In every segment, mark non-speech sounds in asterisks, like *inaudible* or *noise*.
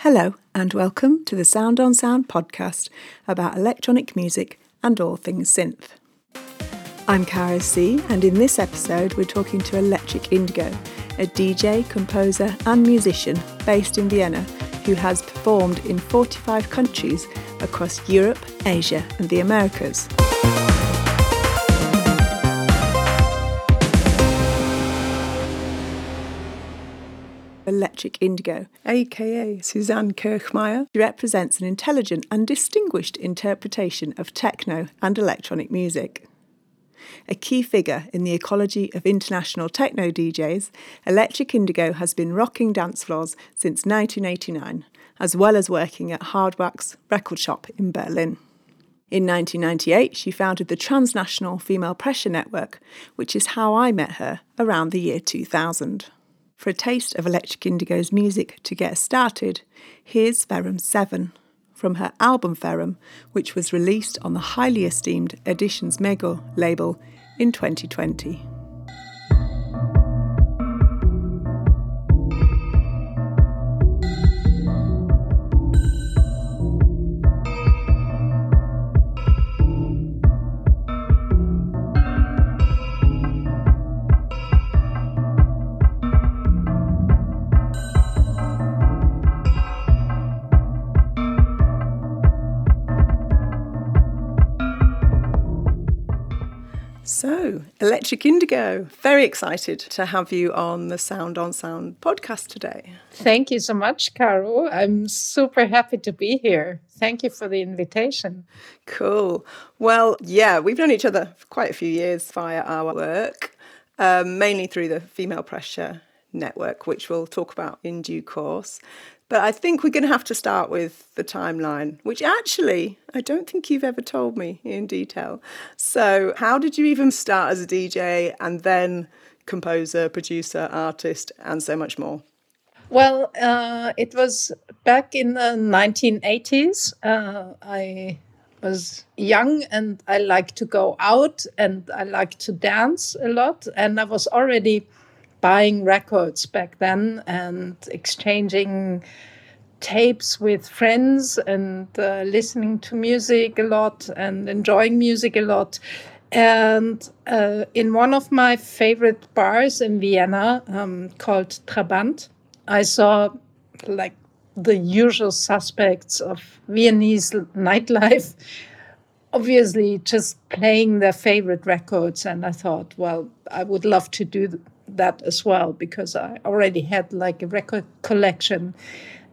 Hello, and welcome to the Sound on Sound podcast about electronic music and all things synth. I'm Caro C, and in this episode, we're talking to Electric Indigo, a DJ, composer, and musician based in Vienna who has performed in 45 countries across Europe, Asia, and the Americas. Electric Indigo, aka Susanne Kirchmayr. She represents an intelligent and distinguished interpretation of techno and electronic music. A key figure in the ecology of international techno DJs, Electric Indigo has been rocking dance floors since 1989, as well as working at Hardwax record shop in Berlin. In 1998, she founded the Transnational Female Pressure Network, which is how I met her around the year 2000. For a taste of Electric Indigo's music to get started, here's Ferrum 7 from her album Ferrum, which was released on the highly esteemed Editions Mego label in 2020. Electric Indigo, very excited to have you on the Sound on Sound podcast today. Thank you so much, Caro. I'm super happy to be here. Thank you for the invitation. Cool. Well, yeah, we've known each other for quite a few years via our work, um, mainly through the Female Pressure Network, which we'll talk about in due course. But I think we're going to have to start with the timeline, which actually I don't think you've ever told me in detail. So, how did you even start as a DJ and then composer, producer, artist, and so much more? Well, uh, it was back in the 1980s. Uh, I was young and I liked to go out and I liked to dance a lot. And I was already buying records back then and exchanging tapes with friends and uh, listening to music a lot and enjoying music a lot. And uh, in one of my favorite bars in Vienna um, called Trabant, I saw like the usual suspects of Viennese nightlife, obviously just playing their favorite records. And I thought, well, I would love to do that as well because I already had like a record collection.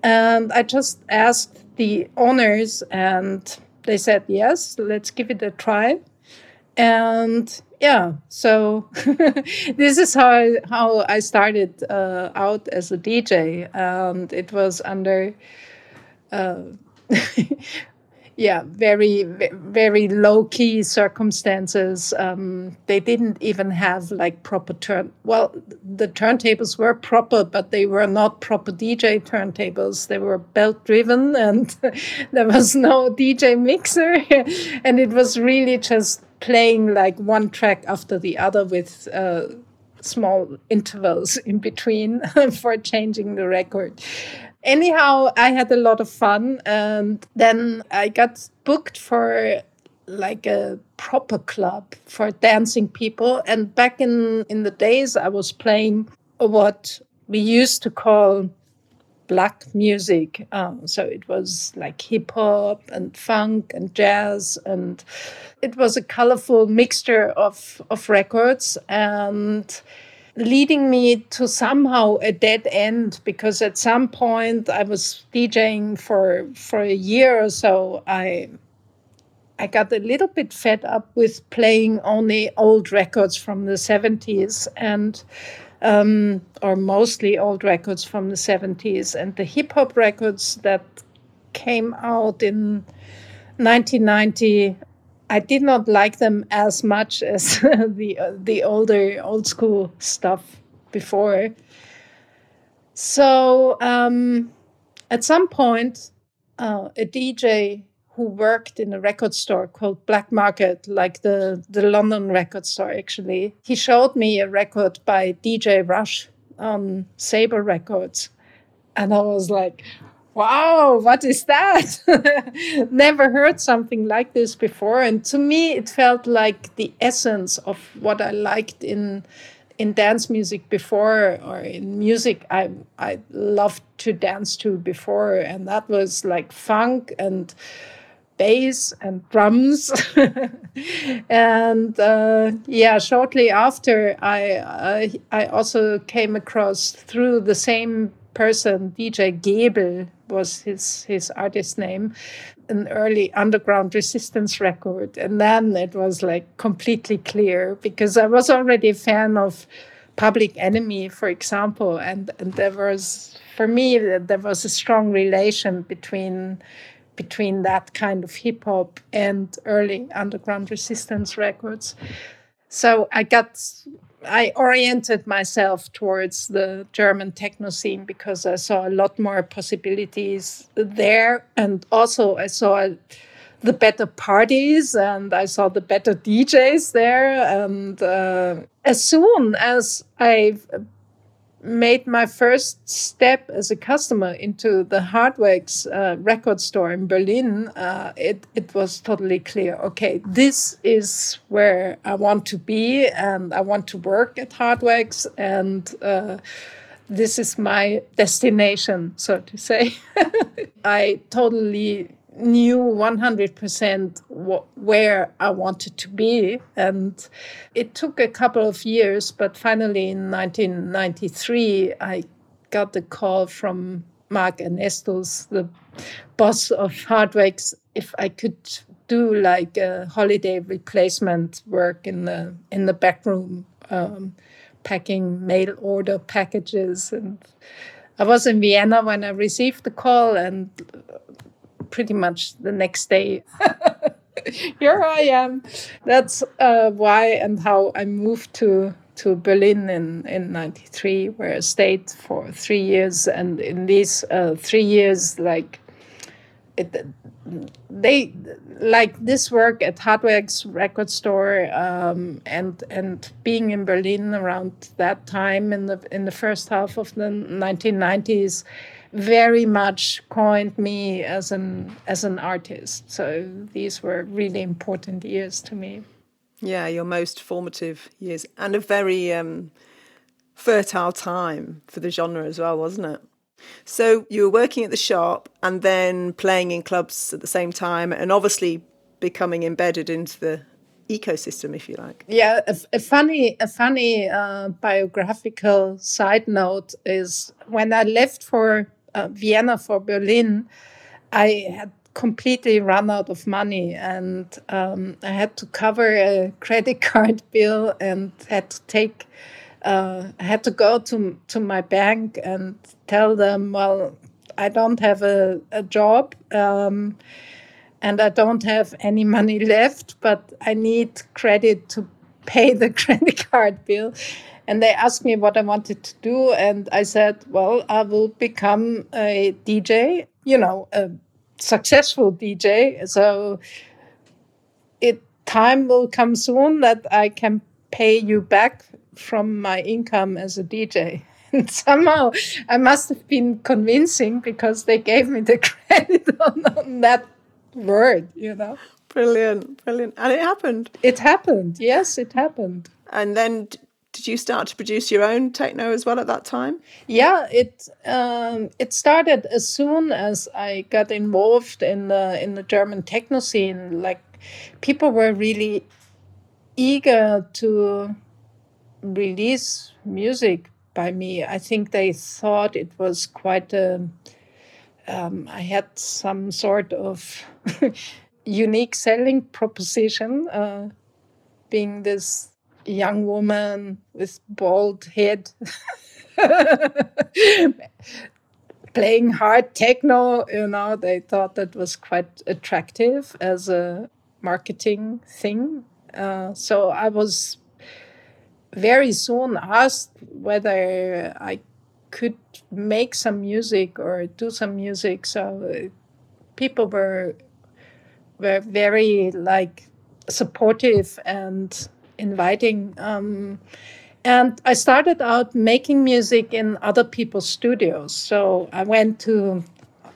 And I just asked the owners, and they said, yes, let's give it a try. And yeah, so *laughs* this is how I, how I started uh, out as a DJ, and it was under uh, *laughs* yeah, very, very low key circumstances. Um, they didn't even have like proper turn. Well, the turntables were proper, but they were not proper DJ turntables. They were belt driven, and *laughs* there was no DJ mixer, *laughs* and it was really just playing like one track after the other with. Uh, small intervals in between *laughs* for changing the record anyhow, I had a lot of fun. And then I got booked for like a proper club for dancing people. And back in, in the days, I was playing what we used to call black music. Um, so it was like hip hop and funk and jazz, and it was a colorful mixture of, of records. And leading me to somehow a dead end because at some point I was DJing for for a year or so. I I got a little bit fed up with playing only old records from the 70s and um, or mostly old records from the 70s and the hip hop records that came out in 1990 I did not like them as much as *laughs* the uh, the older old school stuff before. So um, at some point, uh, a DJ who worked in a record store called Black Market, like the the London record store, actually, he showed me a record by DJ Rush on Sabre Records, and I was like, wow, what is that? *laughs* Never heard something like this before. And to me, it felt like the essence of what I liked in in dance music before or in music I I loved to dance to before and that was like funk and bass and drums *laughs* and uh, yeah shortly after I, I I also came across through the same person, DJ Gebel was his his artist name, an early underground resistance record, and then it was like completely clear because I was already a fan of Public Enemy, for example, and and there was for me there was a strong relation between between that kind of hip hop and early underground resistance records. So I got I oriented myself towards the German techno scene because I saw a lot more possibilities there. And also, I saw the better parties and I saw the better DJs there. And uh, as soon as I made my first step as a customer into the Hardwax uh, record store in Berlin, uh, it, it was totally clear okay, this is where I want to be, and I want to work at Hardwax, and uh, this is my destination, so to say. *laughs* I totally knew 100% where I wanted to be. And it took a couple of years, but finally in 1993, I got the call from Mark Ernestus, the boss of Hardwax, if I could do like a holiday replacement work in the in the back room, um, packing mail order packages. And I was in Vienna when I received the call, and pretty much the next day. *laughs* Here I am. That's uh, why and how I moved to to Berlin in in '93, where I stayed for three years. And in these uh, three years, like it, they like this work at Hardwax record store um, and and being in Berlin around that time in the in the first half of the 1990s very much coined me as an as an artist. So these were really important years to me. Yeah, your most formative years and a very um, fertile time for the genre as well, wasn't it? So you were working at the shop and then playing in clubs at the same time, and obviously becoming embedded into the ecosystem, if you like. Yeah, a, a funny, a funny uh, biographical side note is when I left for uh, Vienna for Berlin, I had completely run out of money and um, I had to cover a credit *laughs* card bill and had to take uh, I had to go to to my bank and tell them, well, I don't have a, a job um, and I don't have any *laughs* money left, but I need credit to pay the *laughs* credit card bill. And they asked me what I wanted to do. And I said, well, I will become a DJ, you know, a successful DJ. So it time will come soon that I can pay you back from my income as a DJ. *laughs* And somehow I must have been convincing because they gave me the *laughs* credit on, on that word, you know. Brilliant, brilliant. And it happened. It happened. Yes, it happened. And then did you start to produce your own techno as well at that time? Yeah, it um, it started as soon as I got involved in the in the German techno scene. Like people were really eager to release music by me. I think they thought it was quite a. Um, I had some sort of *laughs* unique selling proposition, uh, being this young woman with bald head *laughs* playing hard techno you know they thought that was quite attractive as a marketing thing. Uh, so i was very soon asked whether i could make some music or do some music. So people were were very like supportive and inviting. Um, and I started out making music in other people's studios. So I went to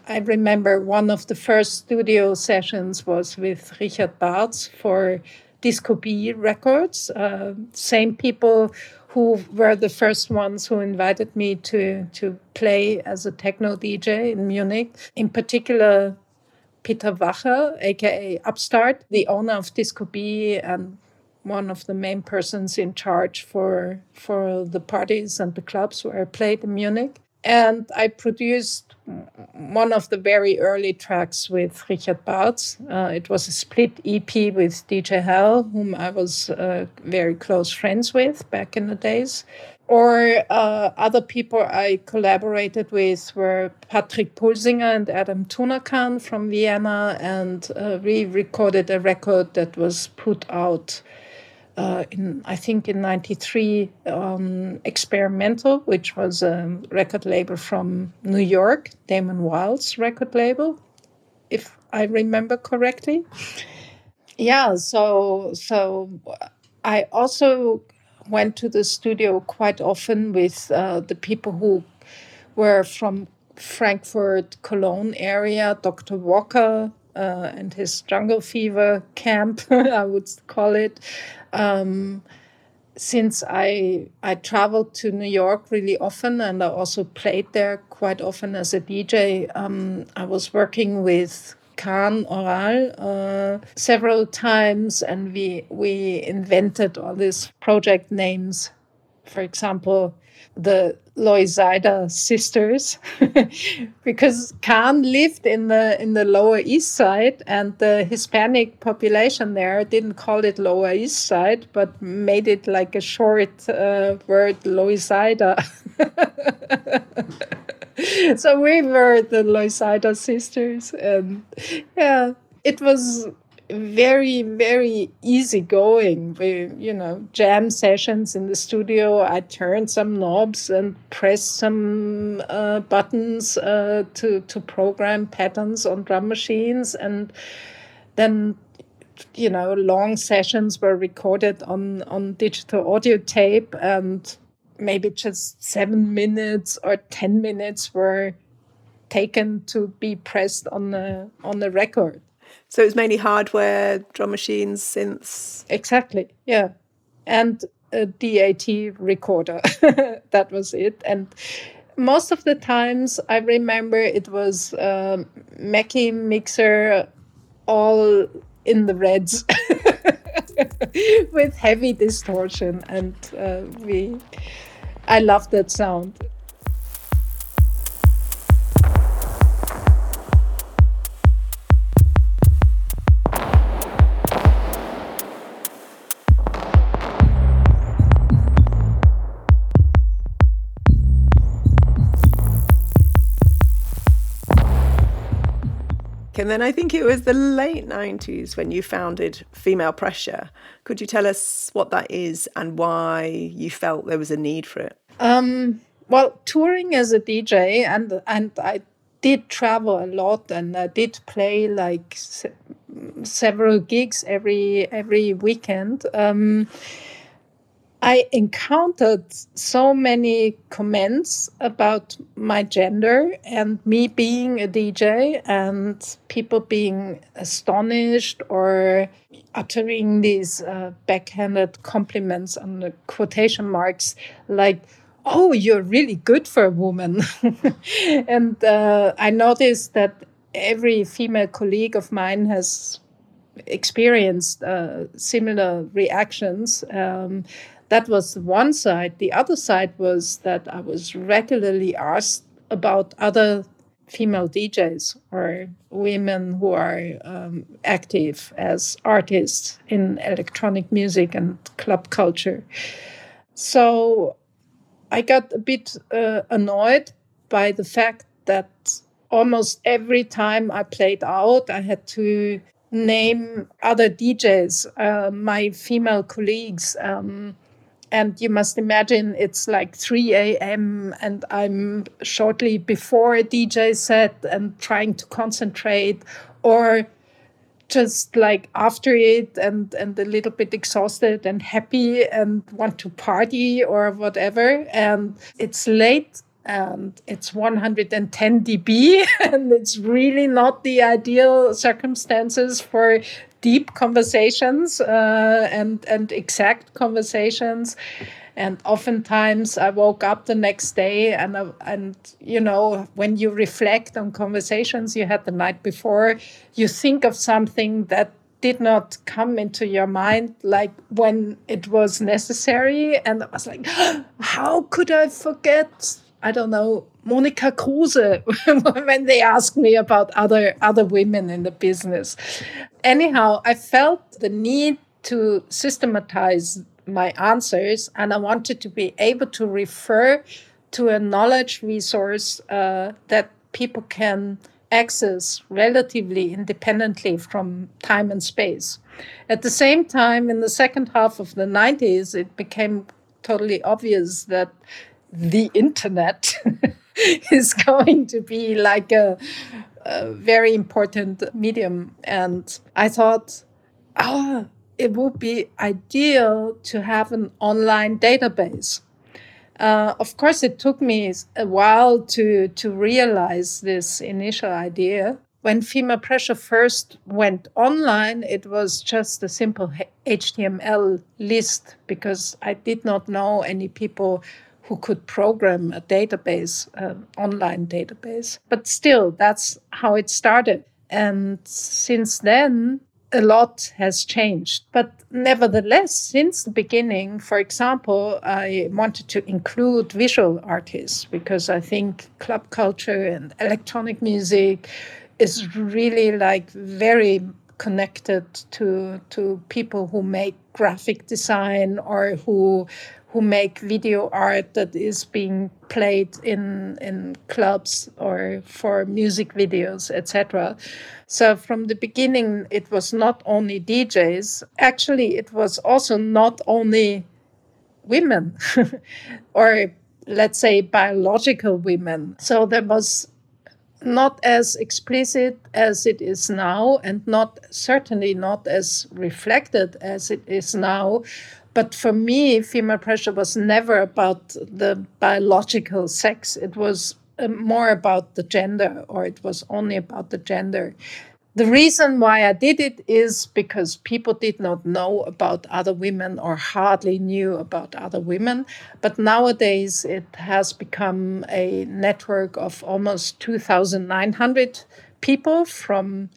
I remember one of the first studio sessions was with Richard Bartz for Disco B Records. Uh, same people who were the first ones who invited me to to play as a techno DJ in Munich. In particular, Peter Wacha, aka Upstart, the owner of Disco B and one of the main persons in charge for for the parties and the clubs where I played in Munich. And I produced one of the very early tracks with Richard Bartz. Uh, it was a split EP with DJ Hell, whom I was uh, very close friends with back in the days. Or uh, other people I collaborated with were Patrick Pulsinger and Erdem Tunakan from Vienna, and uh, we recorded a record that was put out uh, in I think in '93 um, Experimental, which was a record label from New York, Damon Wild's record label, if I remember correctly. Yeah, so so I also went to the studio quite often with uh, the people who were from Frankfurt, Cologne area, Dr. Walker, uh, and his jungle fever camp, *laughs* I would call it. Um, since I I traveled to New York really often and I also played there quite often as a DJ, um, I was working with Khan Oral uh, several times, and we we invented all these project names. For example, the Loisaida sisters *laughs* because Khan lived in the in the Lower East Side and the Hispanic population there didn't call it Lower East Side but made it like a short uh, word Loisaida. *laughs* so we were the Loisaida sisters and yeah it was very very easy going we you know jam sessions in the studio. I turn some knobs and press some uh, buttons uh, to to program patterns on drum machines. And then you know long sessions were recorded on on digital audio tape. And maybe just 7 minutes or 10 minutes were taken to be pressed on the on the record so it was mainly hardware, drum machines, synths. Exactly. Yeah, and a DAT recorder. *laughs* that was it. And most of the times, I remember it was um, Mackie mixer, all in the reds. *laughs* with heavy distortion and uh, we i love that sound And then I think it was the late 90s when you founded Female Pressure. Could you tell us what that is and why you felt there was a need for it? Um, well, touring as a DJ, and, and I did travel a lot and I did play like se- several gigs every every weekend. Um, I encountered so many comments about my gender and me being a DJ and people being astonished or uttering these uh, backhanded compliments on the quotation marks like, oh, you're really good for a woman. *laughs* and uh, I noticed that every female colleague of mine has experienced uh, similar reactions. Um, that was one side. The other side was that I was regularly asked about other female DJs or women who are um, active as artists in electronic music and club culture. So I got a bit uh, annoyed by the fact that almost every time I played out, I had to name other DJs, uh, my female colleagues. Um, and you must imagine it's like 3 a.m. and I'm shortly before a DJ set and trying to concentrate, or just like after it and and a little bit exhausted and happy and want to party or whatever. And it's late and it's 110 dB, *laughs* and it's really not the ideal circumstances for deep conversations uh, and and exact conversations. And oftentimes, I woke up the next day, and uh, and you know, when you reflect on conversations you had the night before, you think of something that did not come into your mind like when it was necessary and i was like *gasps* how could i forget i don't know Monika Kruse *laughs* when they asked me about other other women in the business anyhow i felt the need to systematize my answers and i wanted to be able to refer to a knowledge resource uh, that people can access relatively independently from time and space. At the same time, in the second half of the 90s, it became totally obvious that the internet *laughs* is going to be like a, a, very important medium. And I thought, oh, it would be ideal to have an online database uh, of course, it took me a while to, to realize this initial idea. When Female Pressure first went online, it was just a simple HTML list because I did not know any people who could program a database, an online database. But still, that's how it started. And since then, a lot has changed. But nevertheless, since the beginning, for example, I wanted to include visual artists because I think club culture and electronic music is really like very connected to to people who make graphic design or who who make video art that is being played in in clubs or for music videos etc so from the beginning it was not only djs actually it was also not only women *laughs* or let's say biological women. So there was not as explicit as it is now and not certainly not as reflected as it is now but for me female pressure was never about the biological sex it was uh, more about the gender or it was only about the gender the reason why I did it is because people did not know about other women or hardly knew about other women. But nowadays it has become a network of almost 2,900 people from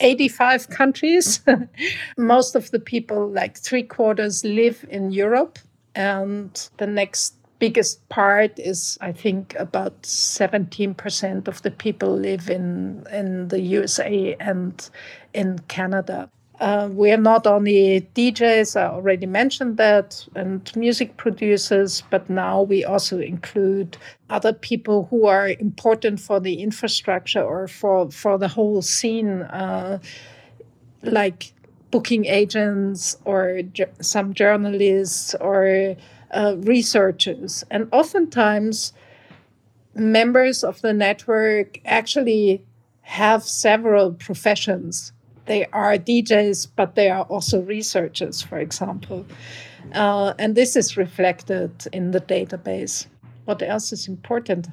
85 countries. *laughs* Most of the people, like three quarters, live in Europe. And the next biggest part is I think about 17% of the people live in in the USA and in Canada. Uh, we are not only DJs, I already mentioned that, and music producers, but now we also include other people who are important for the infrastructure or for, for the whole scene, uh, like booking agents or ju- some journalists or uh, researchers. And oftentimes, members of the network actually have several professions. They are DJs, but they are also researchers, for example. Uh, and this is reflected in the database. What else is important?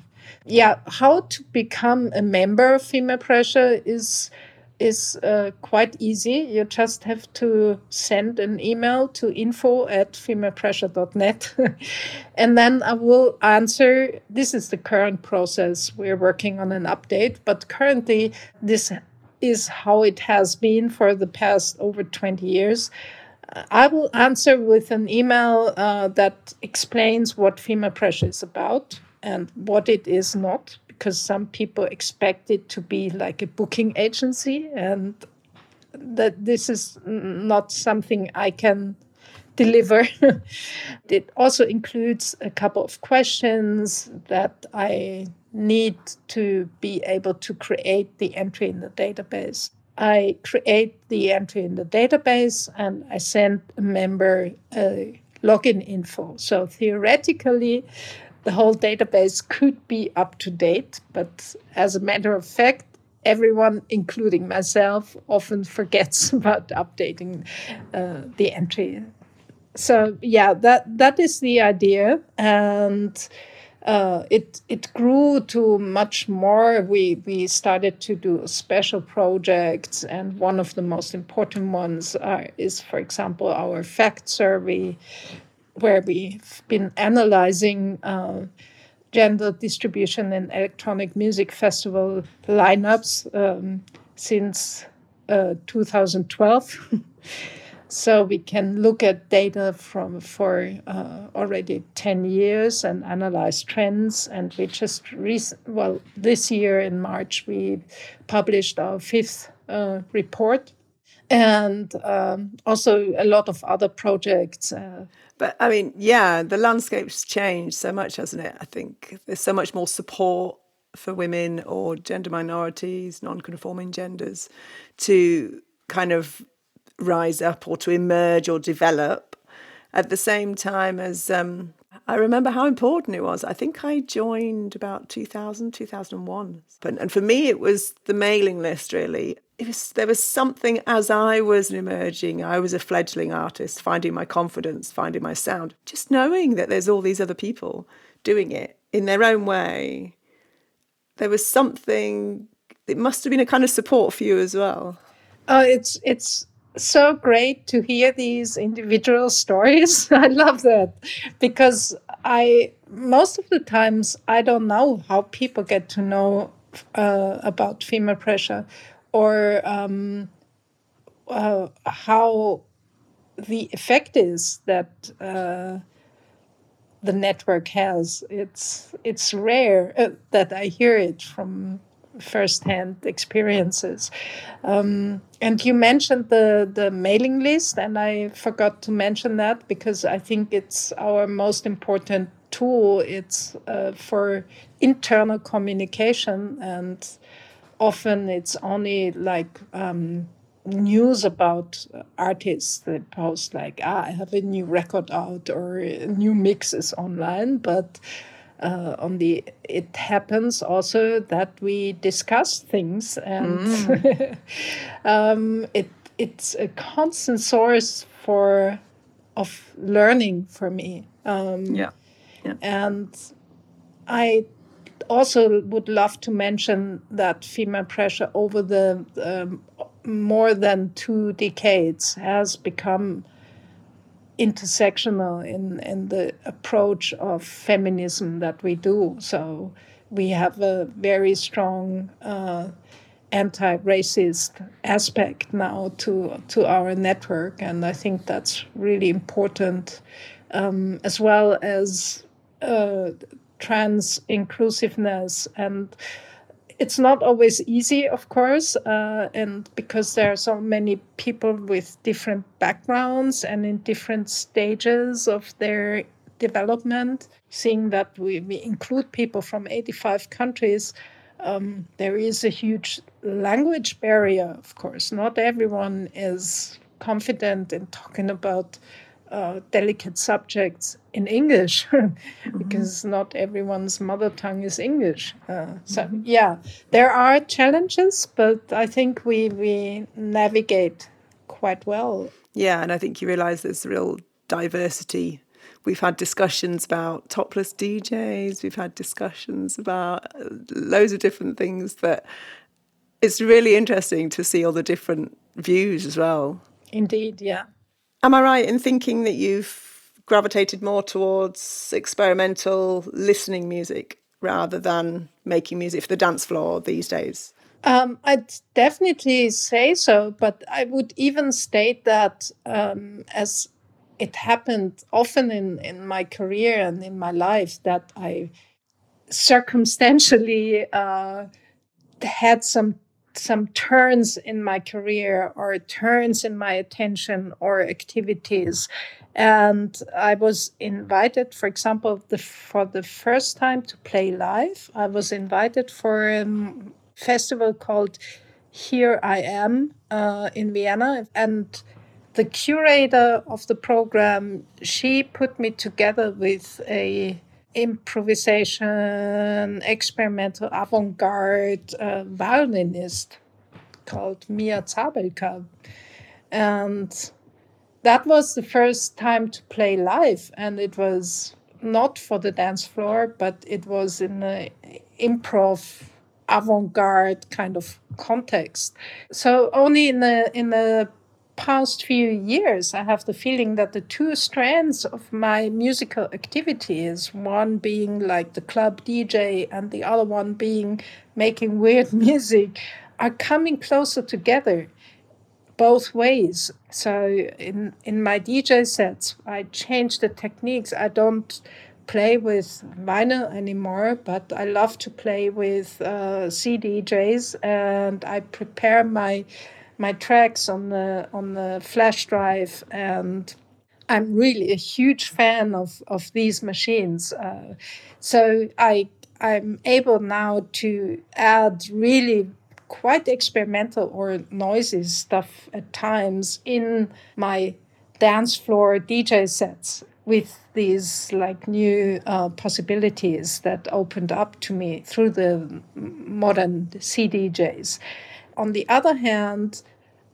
Yeah, how to become a member of Female Pressure is is uh, quite easy. You just have to send an email to info at femalepressure.net. *laughs* and then I will answer. This is the current process. We're working on an update, but currently, this is how it has been for the past over 20 years. I will answer with an email uh, that explains what female pressure is about and what it is not because some people expect it to be like a booking agency and that this is not something I can deliver. *laughs* it also includes a couple of questions that I need to be able to create the entry in the database. I create the entry in the database and I send a member a login info. So theoretically, the whole database could be up to date, but as a matter of fact, everyone, including myself, often forgets *laughs* about updating uh, the entry. So yeah, that that is the idea, and uh, it it grew to much more. We we started to do special projects, and one of the most important ones uh, is, for example, our fact survey, where we've been analyzing. Uh, gender distribution in electronic music festival lineups um, since uh, 2012. *laughs* So we can look at data from for uh, already 10 years and analyze trends. And we just, rec- well, this year in March, we published our fifth uh, report. And um, also a lot of other projects. Uh, but I mean, yeah, the landscape's changed so much, hasn't it? I think there's so much more support for women or gender minorities, non conforming genders to kind of rise up or to emerge or develop at the same time as um, I remember how important it was. I think I joined about 2000, 2001. And, for me, it was the mailing list, really. It was, there was something as I was emerging, I was a fledgling artist, finding my confidence, finding my sound, just knowing that there's all these other people doing it in their own way. There was something, it must have been a kind of support for you as well. Oh, it's, it's, so great to hear these individual *laughs* stories. I love that because I most of the times I don't know how people get to know uh, about female pressure or um, uh, how the effect is that uh, the network has. It's it's rare uh, that I hear it from firsthand experiences. Um, and you mentioned the the mailing list, and I forgot to mention that because I think it's our most important tool. It's uh, for internal communication, and often it's only like. Um, news about artists that post like ah i have a new record out or new mixes online but uh, on the it happens also that we discuss things and mm. *laughs* um, it it's a constant source for of learning for me um, yeah. yeah and i also would love to mention that female pressure over the um, more than two decades has become intersectional in, in the approach of feminism that we do. So we have a very strong uh, anti-racist aspect now to to our network, and I think that's really important, um, as well as uh, trans inclusiveness and it's not always easy, of course, uh, and because there are so many people with different backgrounds and in different stages of their development. Seeing that we, we include people from 85 countries, um, there is a huge language barrier, of course. Not everyone is confident in talking about uh, delicate subjects in English *laughs* mm-hmm. because mm-hmm. not everyone's mother tongue is English. Uh, so mm-hmm. yeah, there are challenges, but I think we we navigate quite well. Yeah, and I think you realise there's real diversity. We've had discussions about topless DJs. We've had discussions about uh, loads of different things, but it's really interesting to see all the different views as well. Indeed, yeah. Am I right in thinking that you've gravitated more towards experimental listening music rather than making music for the dance floor these days? Um, I'd definitely say so, but I would even state that um, as it happened often in, in my career and in my life that I circumstantially uh, had some some turns in my career or turns in my attention or activities. And i was invited for example the, for the first time to play live. I was invited for a festival called here i am uh, in vienna. And the curator of the program she put me together with a improvisation, experimental avant garde uh, violinist called Mia Zabelka. And that was the first time to play live, and it was not for the dance floor, but it was in an improv avant-garde kind of context. So only in the in the past few years, I have the feeling that the two strands of my musical activity is one being like the club DJ and the other one being making weird *laughs* music are coming closer together both ways. So in in my DJ sets, I change the techniques. I don't play with vinyl anymore, but I love to play with uh, CDJs, and I prepare my my tracks on the on the flash drive and I'm really a huge fan of, of these machines. Uh, so I I'm able now to add really quite experimental or noisy stuff at times in my dance floor DJ sets with these like new uh, possibilities that opened up to me through the modern CDJs. On the other hand,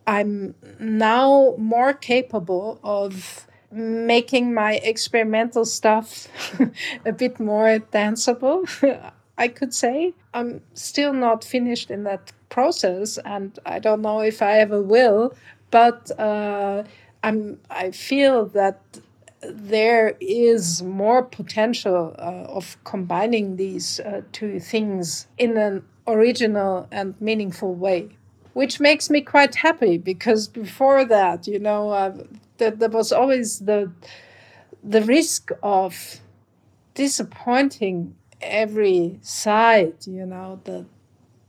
I'm now more capable of making my experimental stuff *laughs* a bit more danceable, *laughs* I could say. I'm still not finished in that process, and I don't know if I ever will, but uh, I'm, I feel that there is more potential uh, of combining these uh, two things in an original and meaningful way which makes me quite happy because before that you know uh, there, was always the the risk of disappointing every side you know the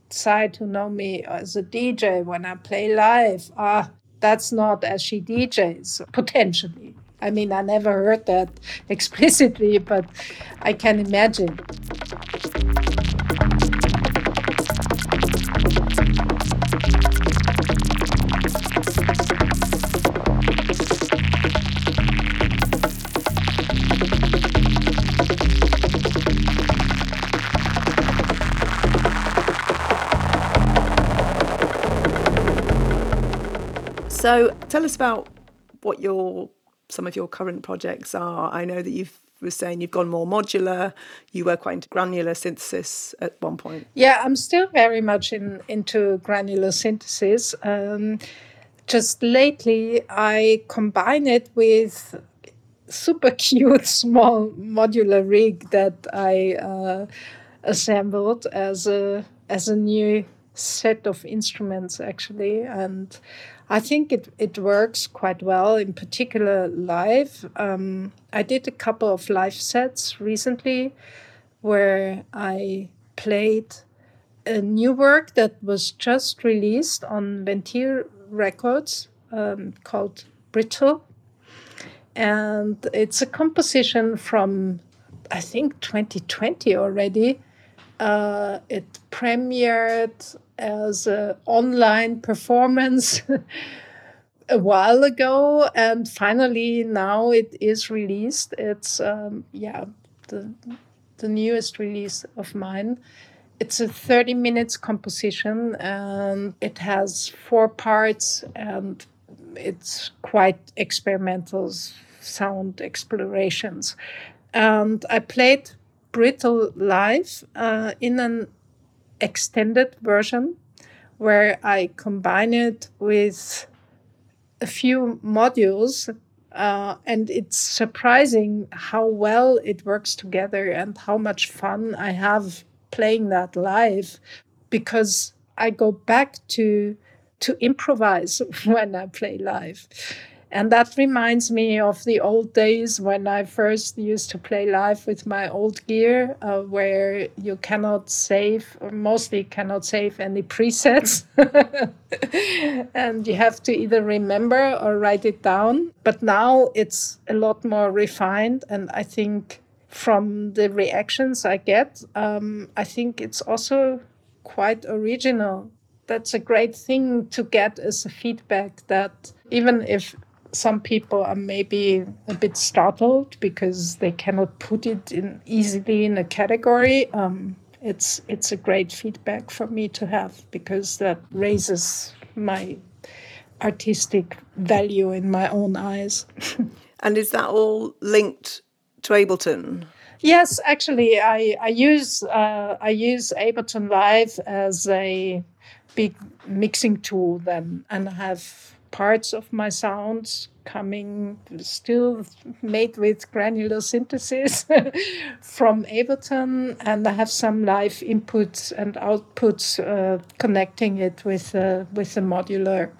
side who know me as a dj when i play live ah that's not as she djs potentially I mean, I never heard that *laughs* explicitly, but I can imagine. So, tell us about what your some of your current projects are. I know that you've was saying you've gone more modular. You were quite into granular synthesis at one point. Yeah, I'm still very much in into granular synthesis. Um, just lately, I combine it with super *laughs* cute small modular rig that I uh, assembled as a as a new set of instruments actually and I think it, it works quite well, in particular live. Um, I did a couple of live sets recently where I played a new work that was just released on Ventil Records um, called Brittle. And it's a composition from, I think, 2020 already. Uh, it premiered as an online performance *laughs* a while ago, and finally now it is released. It's um, yeah the the newest release of mine. It's a 30 minutes composition and it has four parts and it's quite experimental sound explorations. And I played Brittle live uh, in an extended version where I combine it with a few modules. Uh, and it's surprising how well it works together and how much fun I have playing that live because I go back to to improvise *laughs* when I play live. And that reminds me of the old days when I first used to play live with my old gear, uh, where you cannot save, or mostly cannot save any presets. *laughs* and you have to either remember or write it down. But now it's a lot more refined. And I think from the reactions I get, um, I think it's also quite original. That's a great thing to get as a feedback that even if some people are maybe a bit startled because they cannot put it in easily in a category. Um, it's it's a great feedback for me to have because that raises my artistic value in my own eyes. *laughs* and is that all linked to Ableton? Yes, actually, I I use uh, I use Ableton Live as a big mixing tool then, and I have parts of my sounds coming still made with granular synthesis *laughs* from Ableton, and I have some live inputs and outputs uh, connecting it with uh, with the modular,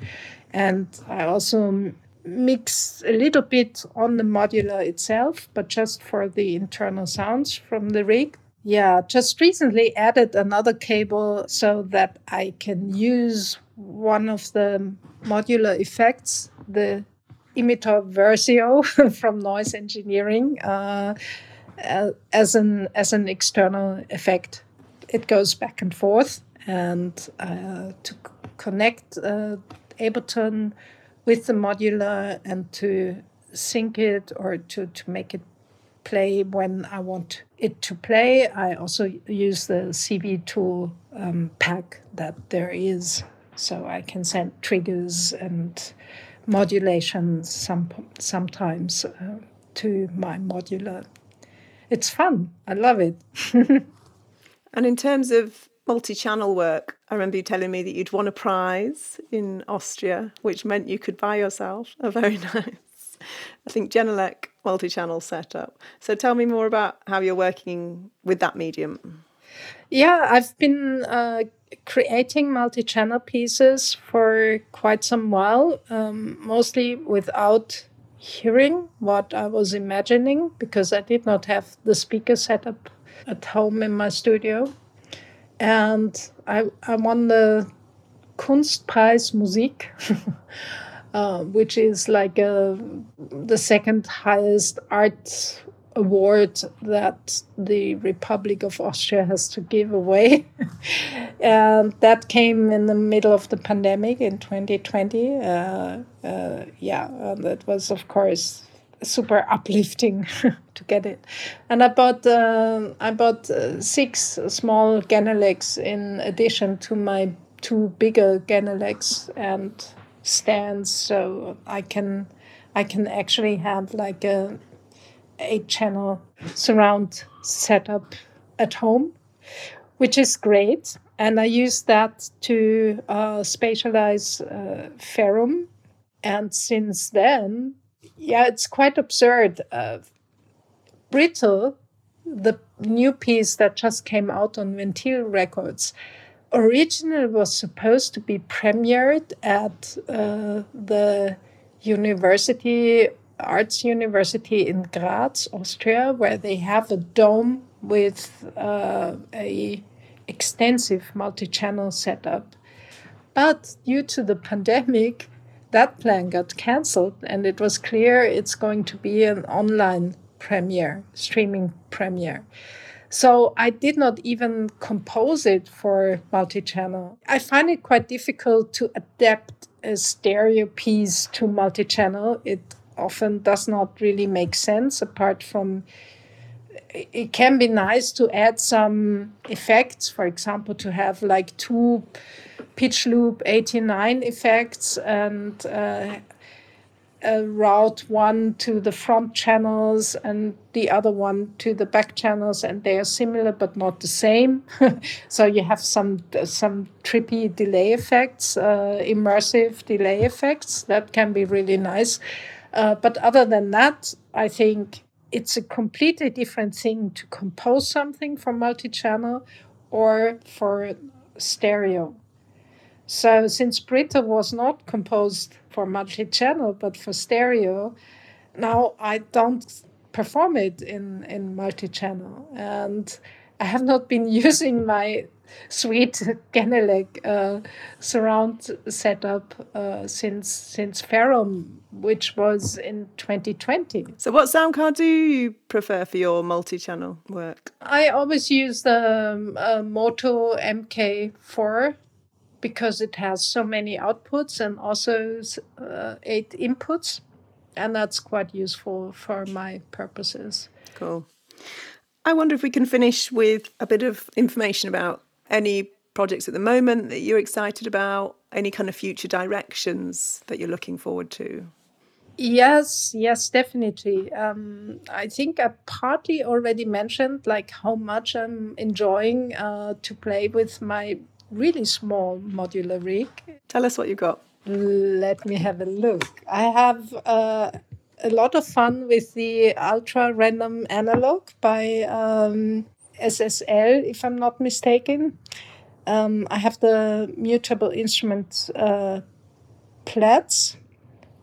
and I also mix a little bit on the modular itself, but just for the internal sounds from the rig. Yeah, just recently added another cable so that I can use one of the modular effects, the Imitor Versio *laughs* from Noise Engineering, uh, uh, as an as an external effect. It goes back and forth, and uh, to c- connect uh, Ableton with the modular and to sync it or to, to make it play when I want it to play. I also use the CV tool um, pack that there is so I can send triggers and modulations some, sometimes uh, to my modular. It's fun. I love it. *laughs* and in terms of multi-channel work, I remember you telling me that you'd won a prize in Austria, which meant you could buy yourself a very *laughs* nice, I think, Genelec multi-channel setup. So tell me more about how you're working with that medium. Yeah, I've been uh, creating multi-channel pieces for quite some while, um, mostly without hearing what I was imagining because I did not have the speaker setup at home in my studio. And I, I won the Kunstpreis Musik, *laughs* uh, which is like a, the second highest art award that the Republic of Austria has to give away. *laughs* and that came in the middle of the pandemic in 2020. Uh, uh, yeah, that was, of course, super uplifting *laughs* to get it. And I bought uh, I bought uh, six small Genelecs in addition to my two bigger Genelecs and stands, so I can I can actually have like a eight channel surround setup at home, which is great. And I use that to uh, spatialize uh, Ferrum. And since then, yeah, it's quite absurd. Uh, Brittle, the new piece that just came out on Ventil Records, originally was supposed to be premiered at uh, the University Arts University in Graz, Austria, where they have a dome with uh, a extensive multi-channel setup. But due to the pandemic, that plan got cancelled, and it was clear it's going to be an online premiere, streaming premiere. So I did not even compose it for multi-channel. I find it quite difficult to adapt a stereo piece to multi-channel. It often does not really make sense apart from it can be nice to add some effects for example to have like two PitchLoop89 effects and uh, route one to the front channels and the other one to the back channels and they are similar but not the same. *laughs* So you have some some trippy delay effects uh, immersive delay effects. That can be really nice. Uh, but other than that, I think it's a completely different thing to compose something for multi channel or for stereo. So, since Brittle was not composed for multi channel but for stereo, now I don't perform it in, in multi channel. And I have not been *laughs* using my sweet Genelec uh, surround setup uh, since since Ferrum, which was in 2020. So, what sound card do you prefer for your multi-channel work? I always use the um, uh, MOTU MK4 because it has so many outputs and also uh, eight inputs, and that's quite useful for my purposes. Cool. I wonder if we can finish with a bit of information about any projects at the moment that you're excited about? Any kind of future directions that you're looking forward to? Yes, yes, definitely. Um, I think I partly already mentioned like how much I'm enjoying uh, to play with my really small modular rig. Tell us what you got. Let me have a look. I have uh, a lot of fun with the Ultra Random Analog by um, SSF, if I'm not mistaken. Um, I have the mutable instrument uh, plaits,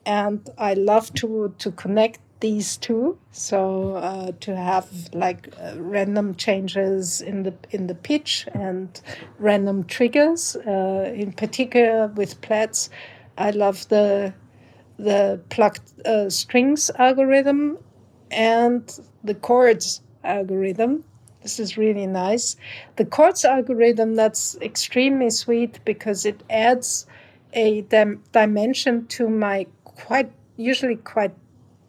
and I love to to connect these two. So uh, to have like uh, random changes in the in the pitch and random triggers. Uh, in particular with plaits, I love the the plucked uh, strings algorithm and the chords algorithm. This is really nice. The chords algorithm that's extremely sweet because it adds a dim- dimension to my quite usually quite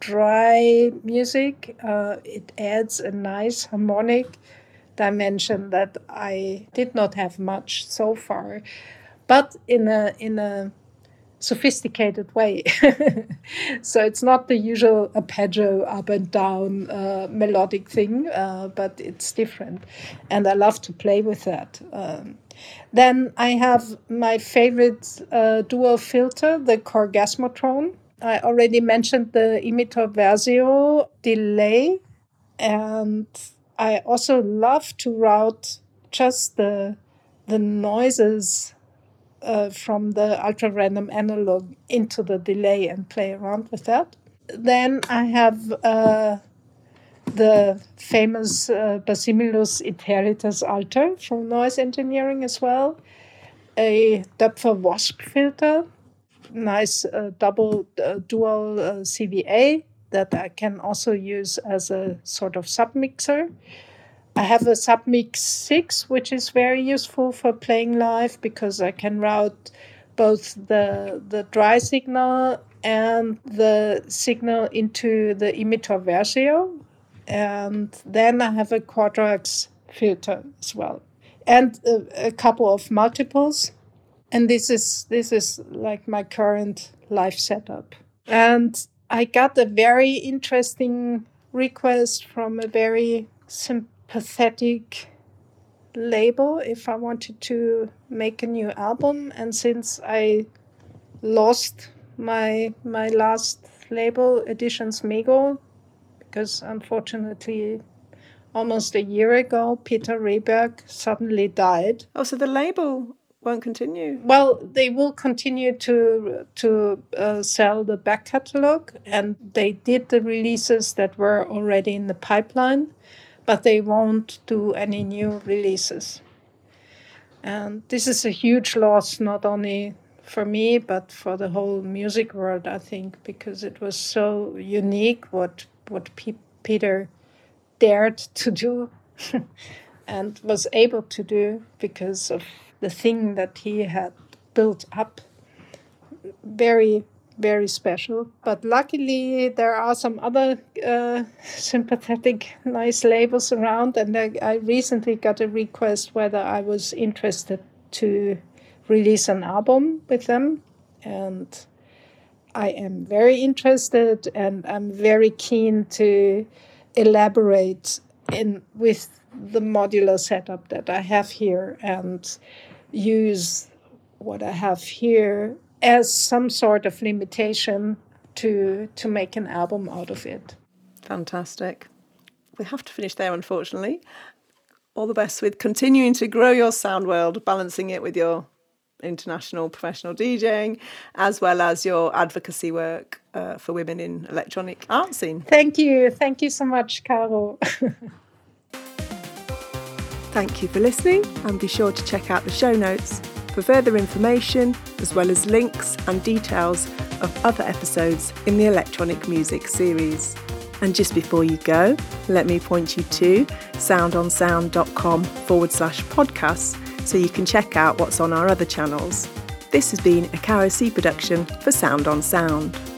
dry music. Uh, it adds a nice harmonic dimension that I did not have much so far, but in a in a sophisticated way. *laughs* so it's not the usual arpeggio up and down uh, melodic thing, uh, but it's different. And I love to play with that. Um, then I have my favorite uh, dual filter, the Korgasmatron. I already mentioned the Imitor Versio delay, and I also love to route just the the noises uh, from the ultra random analog into the delay and play around with that. Then I have uh, the famous uh, Basimilus Iteritas Alter from noise engineering as well, a Doepfer Wasp filter, nice uh, double uh, dual uh, VCA that I can also use as a sort of submixer. I have a Submix 6, which is very useful for playing live because I can route both the, the dry signal and the signal into the Imitor Versio. And then I have a Quadrax filter as well. And a, a couple of multiples. And this is this is like my current live setup. And I got a very interesting request from a very sympathetic label if I wanted to make a new album. And since I lost my my last label, Editions Mego, because unfortunately almost a year ago, Peter Rehberg suddenly died. Oh, so the label won't continue. Well, they will continue to to uh, sell the back catalog, and they did the releases that were already in the pipeline but they won't do any new releases. And this is a huge loss, not only for me, but for the whole music world, I think, because it was so unique what, what P- Peter dared to do *laughs* and was able to do because of the thing that he had built up. Very very special. But luckily, there are some other uh, *laughs* sympathetic, nice labels around. And I, I, recently got a request whether I was interested to release an album with them. And I am very interested and I'm very keen to elaborate in with the modular setup that I have here and use what I have here as some sort of limitation to to make an album out of it. Fantastic. We have to finish there, unfortunately. All the best with continuing to grow your sound world, balancing it with your international professional DJing, as well as your advocacy work uh, for women in electronic art scene. Thank you. Thank you so much, Caro. *laughs* Thank you for listening, and be sure to check out the show notes for further information, as well as links and details of other episodes in the electronic music series. And just before you go, let me point you to soundonsound.com forward slash podcasts so you can check out what's on our other channels. This has been a Caro production for Sound on Sound.